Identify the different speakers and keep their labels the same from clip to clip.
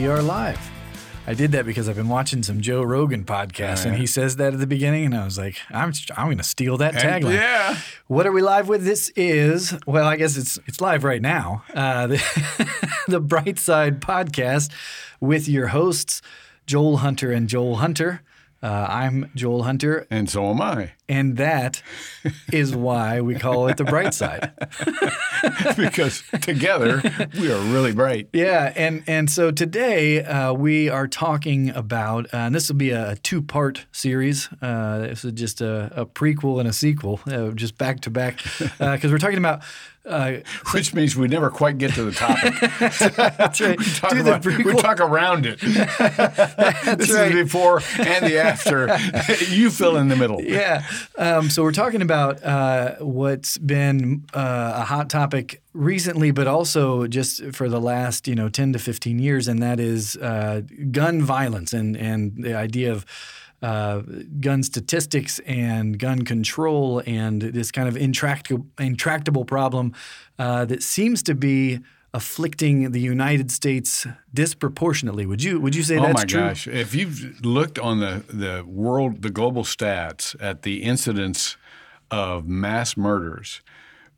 Speaker 1: we are live. I did that because I've been watching some Joe Rogan podcasts, and he says that at the beginning, and I was like, I'm I'm going to steal that tagline.
Speaker 2: yeah.
Speaker 1: What are we live with? This is well, I guess it's it's live right now. Uh, the, the Bright Side podcast with your hosts Joel Hunter and Joel Hunter. Uh, I'm Joel Hunter,
Speaker 2: And so am I.
Speaker 1: and that is why we call it the Bright Side.
Speaker 2: Because together we are really bright.
Speaker 1: Yeah, and and so today uh, we are talking about, uh, and this will be a, two part series. Uh, this is just a, a prequel and a sequel, uh, just back to back, because we're talking about. Uh,
Speaker 2: Which means we never quite get to the topic.
Speaker 1: that's right.
Speaker 2: We talk,
Speaker 1: Do the
Speaker 2: about, we talk around it. this
Speaker 1: right.
Speaker 2: is the before and the after. you fill in the middle.
Speaker 1: yeah. Um, so we're talking about uh, what's been uh, a hot topic recently, but also just for the last you know ten to fifteen years, and that is uh, gun violence and and the idea of. Uh, gun statistics and gun control and this kind of intractable, intractable problem uh, that seems to be afflicting the United States disproportionately. Would you would you say
Speaker 2: Oh
Speaker 1: that's
Speaker 2: my gosh! If you've looked on the the world, the global stats at the incidence of mass murders,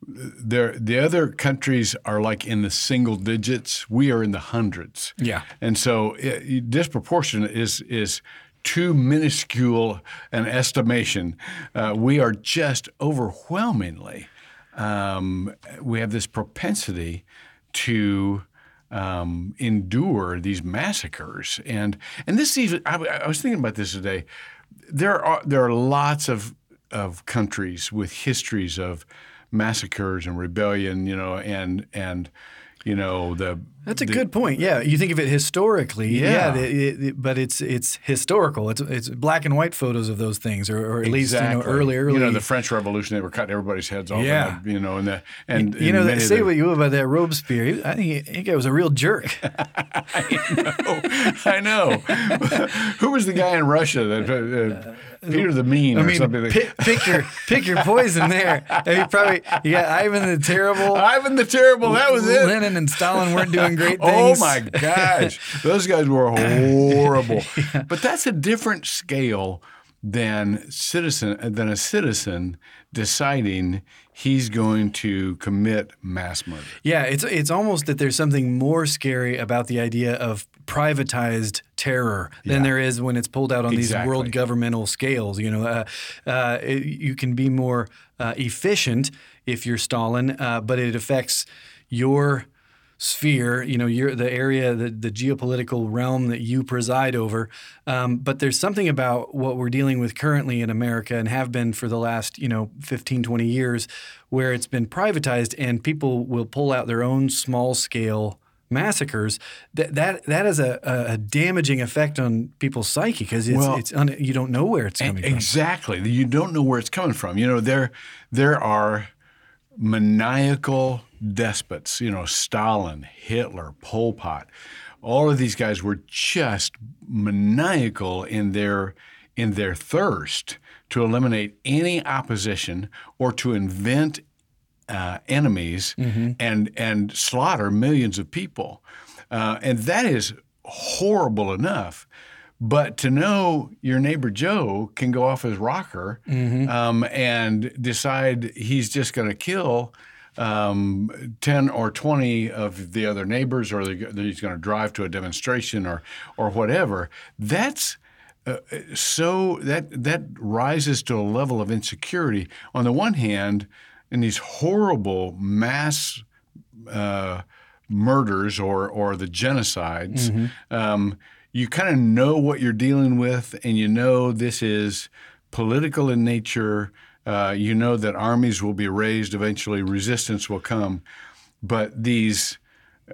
Speaker 2: there the other countries are like in the single digits. We are in the hundreds.
Speaker 1: Yeah.
Speaker 2: and so it, disproportionate is is too minuscule an estimation. Uh, we are just overwhelmingly. Um, we have this propensity to um, endure these massacres, and and this even I, I was thinking about this today. There are there are lots of of countries with histories of massacres and rebellion, you know, and and you know the
Speaker 1: That's a good point. Yeah, you think of it historically. Yeah,
Speaker 2: Yeah.
Speaker 1: the- it- it- but it's it's historical. It's it's black and white photos of those things, or, or at least you know
Speaker 2: Exactly.
Speaker 1: early early.
Speaker 2: You know, the French Revolution, they were cutting everybody's heads off.
Speaker 1: Yeah.
Speaker 2: and you know, and the and
Speaker 1: you know, they say
Speaker 2: the-
Speaker 1: what you will about that Robespierre. I think he, I think he was a real jerk.
Speaker 2: I know. I know. Who was the guy in Russia that uh, Peter the Mean or
Speaker 1: I mean,
Speaker 2: something?
Speaker 1: pick, pick your pick your poison there. And he probably you got Ivan the Terrible.
Speaker 2: Ivan the Terrible. That was it.
Speaker 1: Lenin and Stalin weren't doing great
Speaker 2: Oh my gosh, those guys were horrible. But that's a different scale than citizen than a citizen deciding he's going to commit mass murder.
Speaker 1: Yeah, it's it's almost that there's something more scary about the idea of privatized terror than
Speaker 2: Yeah.
Speaker 1: there is when it's pulled out on these world governmental scales. You know, uh, uh, it- you can be more uh, efficient if you're Stalin, uh, but it affects your sphere, you know, your the area, the, the geopolitical realm that you preside over. Um, but there's something about what we're dealing with currently in America and have been for the last, you know, 15, 20 years, where it's been privatized and people will pull out their own small scale massacres that that that has a, a damaging effect on people's psyche because it's,
Speaker 2: Well-
Speaker 1: it's un, you don't know where it's coming from.
Speaker 2: Exactly. You don't know where it's coming from. You know, there there are maniacal despots, you know, Stalin, Hitler, Pol Pot. All of these guys were just maniacal in their in their thirst to eliminate any opposition or to invent uh, enemies and and slaughter millions of people, uh, and that is horrible enough. But to know your neighbor Joe can go off his rocker um, and decide he's just going to kill um, 10 or 20 of the other neighbors, or he's going to drive to a demonstration or, or whatever, that's uh, so that that rises to a level of insecurity. On the one hand, in these horrible mass uh, murders or or the genocides, um, you kind of know what you're dealing with, and you know this is political in nature. Uh, you know that armies will be raised eventually, resistance will come, but these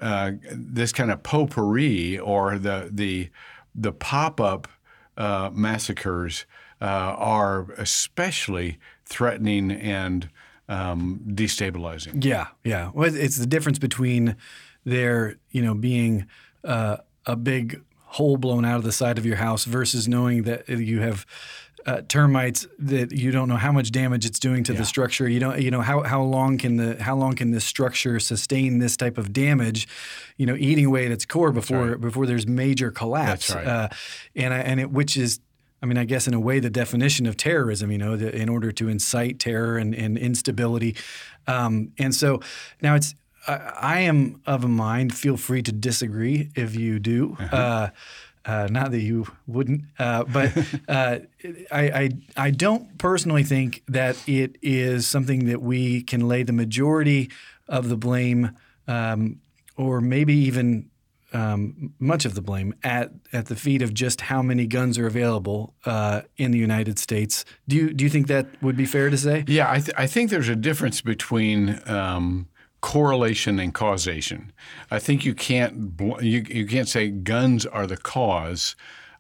Speaker 2: uh, this kind of potpourri or the the the pop up uh, massacres uh, are especially threatening and um, destabilizing.
Speaker 1: Yeah, yeah. Well, it's the difference between there, you know, being uh, a big hole blown out of the side of your house versus knowing that you have uh, termites that you don't know how much damage it's doing to the structure. You don't you know how, how long can the how long can this structure sustain this type of damage, you know, eating away at its core before before there's major collapse.
Speaker 2: That's right.
Speaker 1: Uh, and I, and it which is I mean, I guess in a way, the definition of terrorism, you know, the, in order to incite terror and, and instability. Um, and so now it's, I, I am of a mind, feel free to disagree if you do. Uh, uh, not that you wouldn't, uh, but uh, I, I I don't personally think that it is something that we can lay the majority of the blame, um, or maybe even um, much of the blame at at the feet of just how many guns are available uh, in the United States. Do you do you think that would be fair to say?
Speaker 2: Yeah, I, th- I think there's a difference between um, correlation and causation. I think you can't you, you can't say guns are the cause,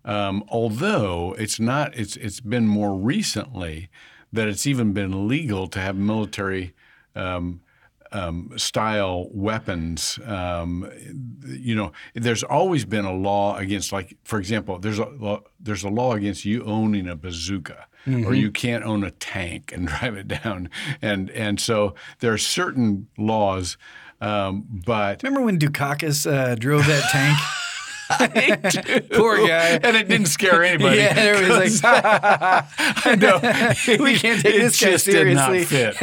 Speaker 2: um, although it's not. It's it's been more recently that it's even been legal to have military. Um, um, style weapons. Um, you know, there's always been a law against, like, for example, there's a law, there's a law against you owning a bazooka, or you can't own a tank and drive it down, and and so there are certain laws. Um, but
Speaker 1: Remember when Dukakis uh, drove that tank? Poor guy.
Speaker 2: and it didn't scare anybody.
Speaker 1: Yeah, everybody's like,
Speaker 2: I know
Speaker 1: we can't take this guy
Speaker 2: just did not
Speaker 1: seriously.
Speaker 2: fit.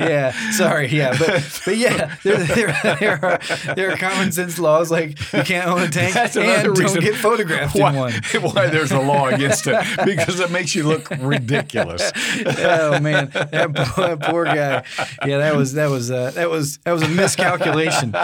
Speaker 1: yeah, sorry, yeah, but but yeah, there, there, there are there are common sense laws like you can't own a tank
Speaker 2: That's
Speaker 1: and don't get photographed
Speaker 2: why,
Speaker 1: in one.
Speaker 2: why there's a law against it because it makes you look ridiculous.
Speaker 1: oh man, that poor, poor guy. Yeah, that was that was uh, that was that was a miscalculation.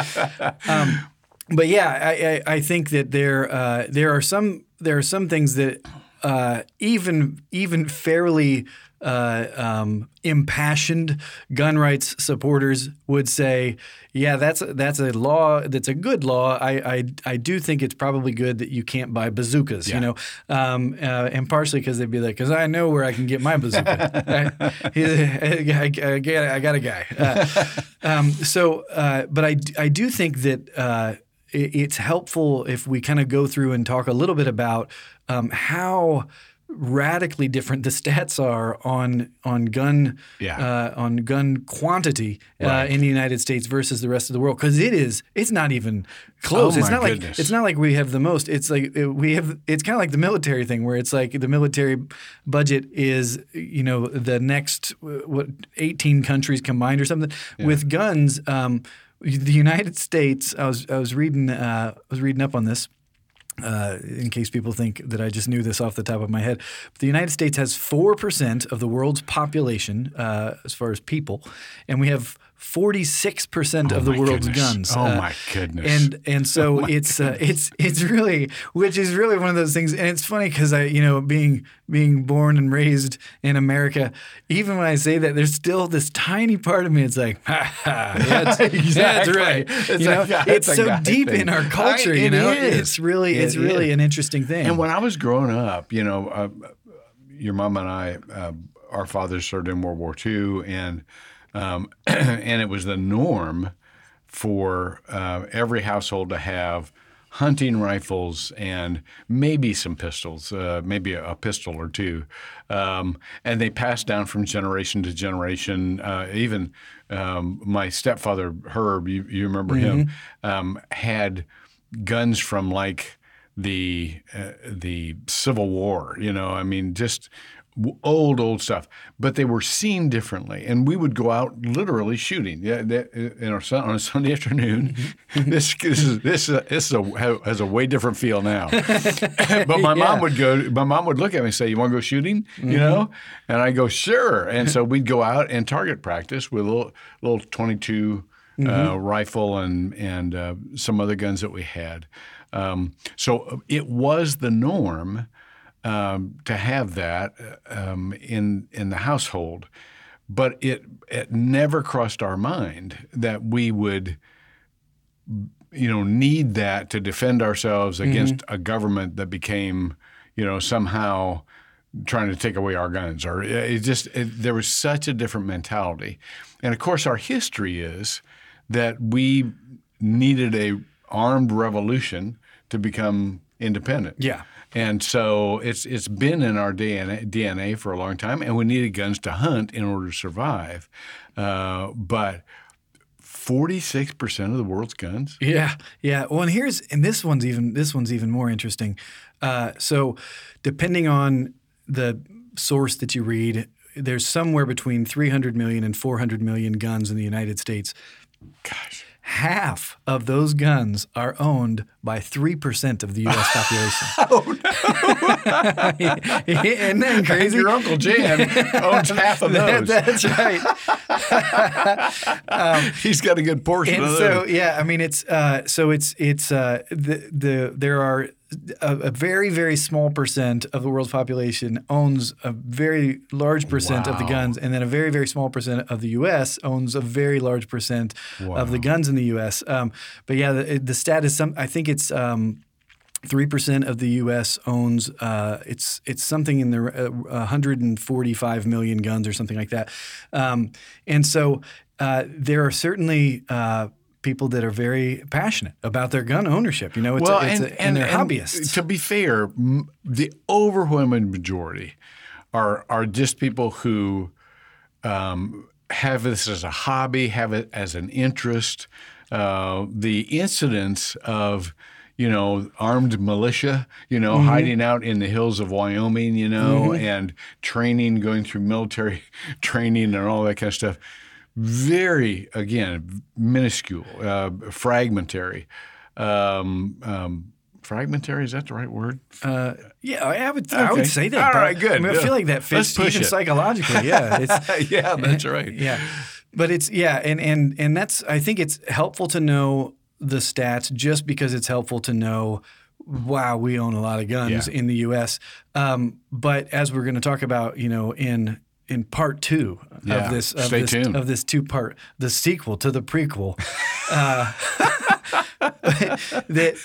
Speaker 1: Um, but yeah, I, I, I think that there uh, there are some there are some things that uh, even even fairly uh, um, impassioned gun rights supporters would say, yeah, that's a, that's a law. That's a good law. I, I I do think it's probably good that you can't buy bazookas. You know, um, uh, and partially because they'd be like, because I know where I can get my bazooka. I, I, I, I got a guy. Uh, um, so, uh, but I I do think that. Uh, it- it's helpful if we kind of go through and talk a little bit about um, how radically different the stats are on on gun
Speaker 2: Yeah.
Speaker 1: uh, on gun quantity uh, in the United States versus the rest of the world because it is it's not even close.
Speaker 2: Oh,
Speaker 1: it's not like it's not like we have the most. It's like uh, we have. It's kind of like the military thing where it's like the military budget is you know the next uh, what eighteen countries combined or something. With guns, um, the United States. I was I was reading uh, I was reading up on this uh, in case people think that I just knew this off the top of my head. But the United States has 4% of the world's population uh, as far as people, and we have 46% of the
Speaker 2: Oh
Speaker 1: world's
Speaker 2: goodness.
Speaker 1: guns.
Speaker 2: Oh
Speaker 1: Uh,
Speaker 2: my goodness.
Speaker 1: And and so it's uh, it's it's really which is really one of those things and it's funny cuz I you know being being born and raised in America even when I say that there's still this tiny part of me it's like ha ha yeah, that's, yeah, that's
Speaker 2: Exactly.
Speaker 1: right
Speaker 2: It's
Speaker 1: you know
Speaker 2: guy-
Speaker 1: it's
Speaker 2: it's
Speaker 1: so deep
Speaker 2: thing.
Speaker 1: in our culture
Speaker 2: I-
Speaker 1: you know
Speaker 2: is.
Speaker 1: it's really
Speaker 2: It
Speaker 1: it's really
Speaker 2: is.
Speaker 1: an interesting thing
Speaker 2: And when I was growing up, you know, uh, your mom and I, uh, our fathers served in World War II, and um, and it was the norm for uh, every household to have hunting rifles and maybe some pistols, uh, maybe a, a pistol or two, um, and they passed down from generation to generation. Uh, even um, my stepfather Herb, you, you remember him, um, had guns from like the uh, the Civil War. You know, I mean, just old old stuff. But they were seen differently, and we would go out literally shooting. Yeah, that, in our on a Sunday afternoon. this, this is this is a, this is a, has a way different feel now. but my mom would go. My mom would look at me and say, "You want to go shooting?" You know, and I go, "Sure." And so we'd go out and target practice with a little little twenty two. Uh, rifle and and uh, some other guns that we had, um, so it was the norm um, to have that um, in in the household, but it it never crossed our mind that we would, you know, need that to defend ourselves against a government that became, you know, somehow trying to take away our guns or it just it, there was such a different mentality. And of course our history is that we needed a armed revolution to become independent.
Speaker 1: Yeah.
Speaker 2: And so it's it's been in our DNA, DNA for a long time, and we needed guns to hunt in order to survive. Uh, but 46% of the world's guns?
Speaker 1: Yeah, yeah. Well, and here's and this one's even this one's even more interesting. Uh, so, depending on the source that you read, there's somewhere between 300 million and 400 million guns in the United States.
Speaker 2: Gosh.
Speaker 1: Half of those guns are owned by 3% of the U.S. population.
Speaker 2: oh,
Speaker 1: no. Isn't that crazy?
Speaker 2: Your Uncle Jan owns half of those.
Speaker 1: That's right.
Speaker 2: um, He's got a good portion of those.
Speaker 1: So, yeah, I mean, it's uh, so it's it's uh, the the there are a, a, very very small percent of the world's population owns a very large percent wow. of the guns, and then a very very small percent of the U.S. owns a very large percent wow. of the guns in the U.S. Um, but yeah, the, the stat is some. I think it's. Um, Three percent of the U.S. owns uh, it's it's something in the uh, 145 million guns or something like that, um, and so uh, there are certainly uh, people that are very passionate about their gun ownership. You know, it's
Speaker 2: well,
Speaker 1: a, it's
Speaker 2: and,
Speaker 1: a, and, and, they're hobbyists.
Speaker 2: To be fair, the overwhelming majority are are just people who um, have this as a hobby, have it as an interest. Uh, the incidence of you know, armed militia, you know, mm-hmm. hiding out in the hills of Wyoming, you know, mm-hmm. and training, going through military training and all that kind of stuff very, again, minuscule, uh, fragmentary. Um, um, fragmentary is that the right word?
Speaker 1: Uh, yeah, I would. Okay. I would say that.
Speaker 2: All right, good. I,
Speaker 1: mean, I feel like that fits even it. psychologically. Yeah,
Speaker 2: yeah, that's right.
Speaker 1: Yeah, but it's yeah, and and and that's. I think it's helpful to know the stats just because it's helpful to know. Wow, we own a lot of guns yeah. in the U.S. Um, but as we're going to talk about, you know, in in part two
Speaker 2: yeah,
Speaker 1: of this of
Speaker 2: stay
Speaker 1: this,
Speaker 2: tuned.
Speaker 1: of this two part the sequel to the prequel. uh, that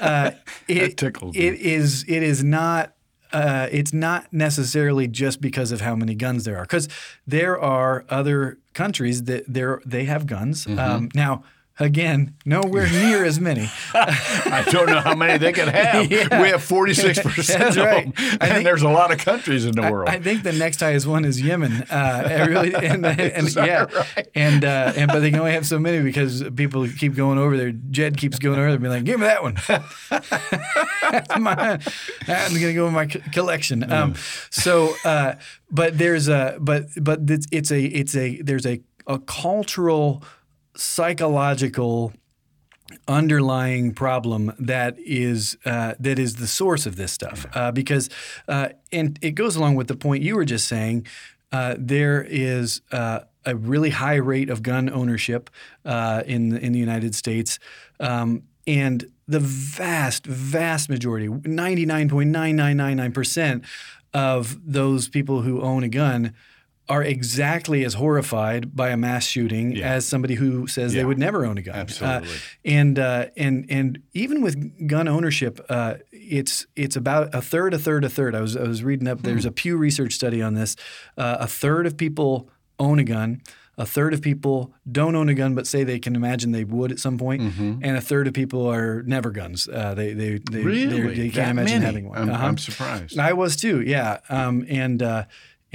Speaker 1: uh, it, it is it is not uh, it's not necessarily just because of how many guns there are because there are other countries that there they have guns mm-hmm. um, now Again, nowhere near as many.
Speaker 2: I don't know how many they could have. Yeah. We have 46% That's right. Them, and think, there's a lot of countries in the world.
Speaker 1: I, think the next highest one is Yemen. Uh, really, and, and yeah, right? and, uh, and but they can only have so many because people keep going over there. Jed keeps going over there and be like, give me that one. That's mine. I'm going to go in my collection. Um, so, uh, but there's a, but, but it's, it's a, it's a, there's a, a cultural – psychological underlying problem that is uh, that is the source of this stuff. Uh, because uh, and it goes along with the point you were just saying uh, there is uh, a really high rate of gun ownership uh, in the, in the United States um, and the vast vast majority 99.9999% of those people who own a gun are exactly as horrified by a mass shooting yeah. as somebody who says yeah. they would never own a gun.
Speaker 2: Absolutely.
Speaker 1: Uh, and uh, and and even with gun ownership, uh, it's it's about a third, a third, a third. I was I was reading up. There's hmm. a Pew Research study on this. Uh, a third of people own a gun. A third of people don't own a gun, but say they can imagine they would at some point. Mm-hmm. and a third of people are never guns. Uh, they they they,
Speaker 2: really?
Speaker 1: they can't imagine
Speaker 2: many?
Speaker 1: having one.
Speaker 2: I'm, uh-huh. I'm, surprised.
Speaker 1: I was too. Yeah, um, and uh,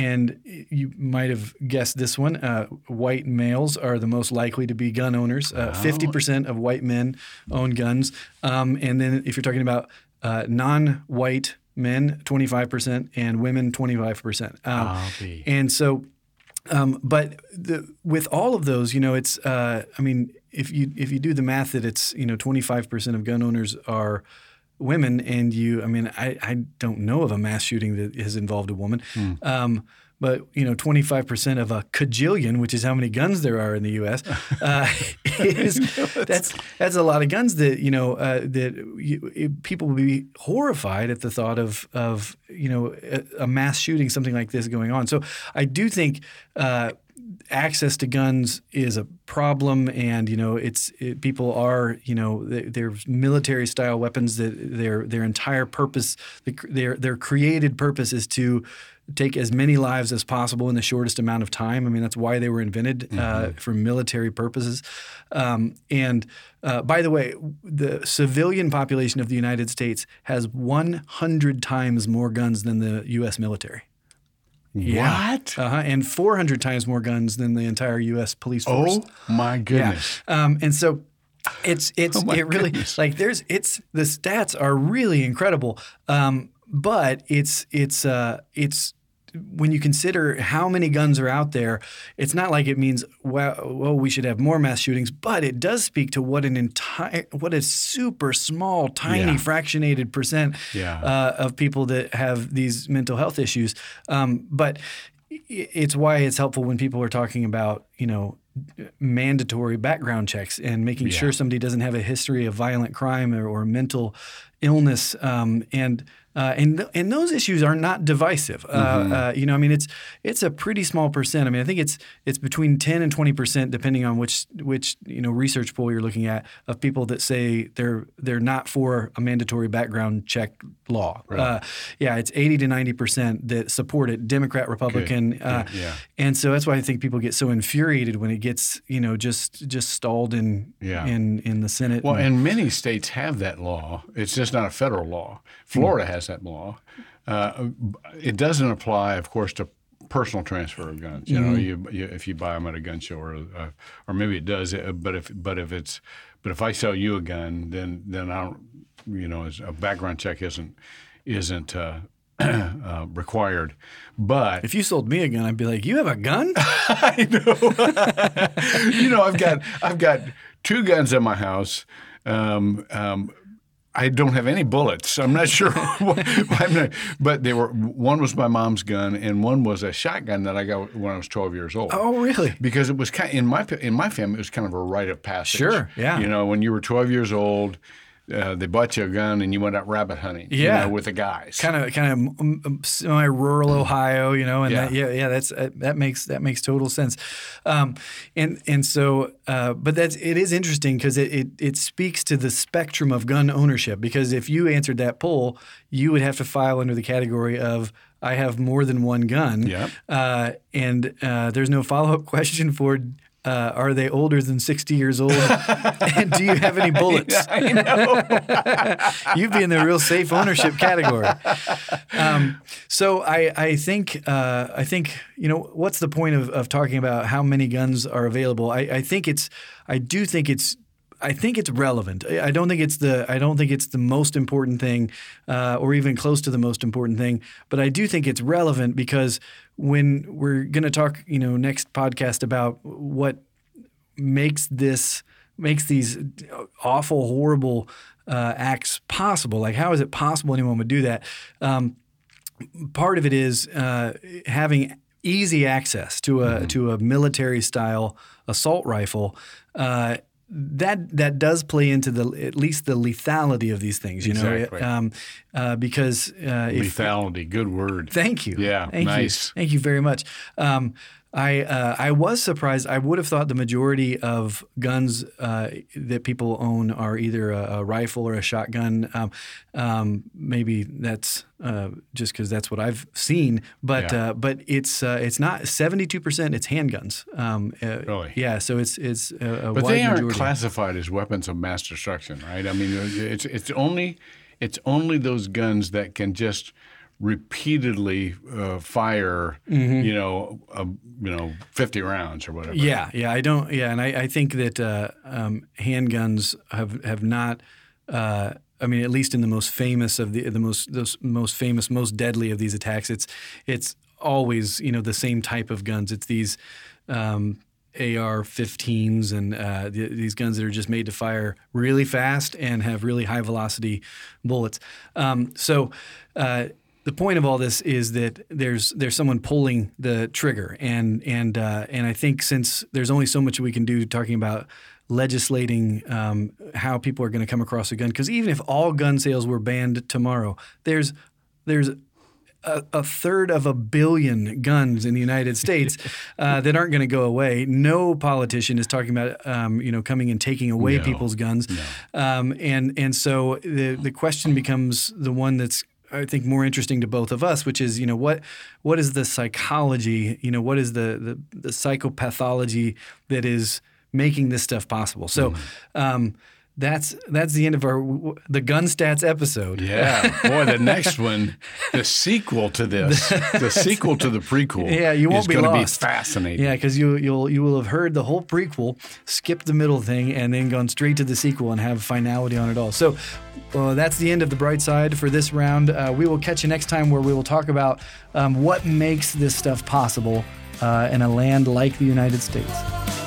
Speaker 1: and you might have guessed this one. Uh, white males are the most likely to be gun owners. Uh, fifty uh, percent of white men own guns. Um, and then if you're talking about uh, non-white men, twenty five percent, and women, twenty five percent. Um, and so, um, but the, with all of those, you know, it's. Uh, I mean, if you if you do the math, that it's you know twenty five percent of gun owners are women, and you, I mean, I, I don't know of a mass shooting that has involved a woman. Mm. Um, but you know, 25% of a cajillion, which is how many guns there are in the U.S., uh, is that's that's a lot of guns that you know uh, that you, people will be horrified at the thought of of you know a, a, mass shooting, something like this going on. So I do think. Uh, access to guns is a problem, and you know it's it, people are you know they, they're military style weapons that their their entire purpose their their created purpose is to take as many lives as possible in the shortest amount of time. I mean, that's why they were invented uh, mm-hmm. uh, for military purposes. Um, and uh, by the way, the civilian population of the United States has 100 times more guns than the U.S. military.
Speaker 2: Yeah. What?
Speaker 1: Uh-huh. And 400 times more guns than the entire U.S. police force.
Speaker 2: Oh my goodness!
Speaker 1: Yeah. Um, and so it's it's oh it really goodness. like there's it's the stats are really incredible. Um, but it's it's uh, it's when you consider how many guns are out there, it's not like it means well, well, we should have more mass shootings, but it does speak to what an entire, what a super small, tiny, yeah. fractionated percent yeah. uh, of people that have these mental health issues. Um, but it's why it's helpful when people are talking about, you know, mandatory background checks and making yeah. sure somebody doesn't have a history of violent crime or, or mental illness. Um, and uh, and th- and those issues are not divisive. Uh, mm-hmm. Uh, you know, I mean, it's it's a pretty small percent. I mean, I think it's it's between ten and twenty percent, depending on which which you know research poll you're looking at, of people that say they're they're not for a mandatory background check law. Right. Uh, yeah, it's eighty to ninety percent that support it, Democrat, Republican, uh, yeah. and so that's why I think people get so infuriated when it gets you know just just stalled in yeah. in in the Senate.
Speaker 2: Well, and, and many states have that law. It's just not a federal law. Florida mm-hmm. has that law. Uh, it doesn't apply, of course, to personal transfer of guns. You mm-hmm. know, you, you, if you buy them at a gun show, or uh, or maybe it does. Uh, but if but if it's but if I sell you a gun, then then I don't. You know, a background check isn't isn't. Uh, uh, required, but
Speaker 1: if you sold me a gun, I'd be like, "You have a gun?"
Speaker 2: I know. you know, I've got I've got two guns in my house. Um, um, I don't have any bullets. I'm not sure, what, not, but they were. One was my mom's gun, and one was a shotgun that I got when I was 12 years old.
Speaker 1: Oh, really?
Speaker 2: Because it was kind in my in my family, it was kind of a rite of passage.
Speaker 1: Sure, yeah.
Speaker 2: You know, when you were 12 years old, uh, they bought you a gun and you went out rabbit hunting. Yeah, you know, with the guys.
Speaker 1: Kind of, kind of semi-rural Ohio, you know, and yeah, that, yeah, yeah, that's uh, that makes that makes total sense. Um, and and so, uh, but that's it is interesting because it, it it speaks to the spectrum of gun ownership. Because if you answered that poll, you would have to file under the category of I have more than one gun.
Speaker 2: Yeah. Uh,
Speaker 1: and uh, there's no follow up question for uh, are they older than 60 years old? and do you have any bullets?
Speaker 2: I know.
Speaker 1: You'd be in the real safe ownership category. Um, so I, I think uh, I think you know what's the point of, of talking about how many guns are available? I, I think it's I do think it's I think it's relevant. I don't think it's the I don't think it's the most important thing, uh, or even close to the most important thing. But I do think it's relevant because when we're going to talk, you know, next podcast about what makes this makes these awful, horrible uh, acts possible. Like, how is it possible anyone would do that? Um, part of it is uh, having easy access to a mm-hmm. to a military style assault rifle. Uh, that that does play into the at least the lethality of these things, you
Speaker 2: exactly.
Speaker 1: know, um, uh, because uh,
Speaker 2: lethality,
Speaker 1: if,
Speaker 2: good word.
Speaker 1: Thank you.
Speaker 2: Yeah,
Speaker 1: thank
Speaker 2: nice.
Speaker 1: You. Thank you very much. Um, I uh, I was surprised. I would have thought the majority of guns uh, that people own are either a, a rifle or a shotgun. Um, um, maybe that's uh, just because that's what I've seen. But yeah. Uh, but it's uh, it's not seventy two percent. It's handguns. Um,
Speaker 2: uh, really?
Speaker 1: Yeah. So it's it's a,
Speaker 2: but they aren't
Speaker 1: majority.
Speaker 2: classified as weapons of mass destruction, right? I mean, it's it's only it's only those guns that can just repeatedly uh, fire, mm-hmm. you know, uh, you know, fifty rounds or whatever.
Speaker 1: Yeah, yeah, I don't. Yeah, and I, I think that uh, um, handguns have have not. Uh, I mean, at least in the most famous of the the most those most famous, most deadly of these attacks, it's it's always you know the same type of guns. It's these. Um, AR-15s and uh, these guns that are just made to fire really fast and have really high velocity bullets. Um, so uh, the point of all this is that there's there's someone pulling the trigger, and and uh, and I think since there's only so much we can do talking about legislating um, how people are going to come across a gun, because even if all gun sales were banned tomorrow, there's there's a, a, third of a billion guns in the United States uh, that aren't going to go away. No politician is talking about um, you know coming and taking away
Speaker 2: No.
Speaker 1: people's guns,
Speaker 2: No.
Speaker 1: um, and and so the the question becomes the one that's I think more interesting to both of us, which is you know what what is the psychology, you know what is the the, the psychopathology that is making this stuff possible. So. Um, that's that's the end of our the gun stats episode.
Speaker 2: Yeah, boy, the next one, the sequel to this, the sequel to the prequel.
Speaker 1: Yeah, you won't be
Speaker 2: gonna
Speaker 1: lost.
Speaker 2: Be fascinating.
Speaker 1: Yeah, because you you'll you will have heard the whole prequel, skipped the middle thing, and then gone straight to the sequel and have finality on it all. So uh, that's the end of the bright side for this round. Uh, we will catch you next time where we will talk about um, what makes this stuff possible uh, in a land like the United States.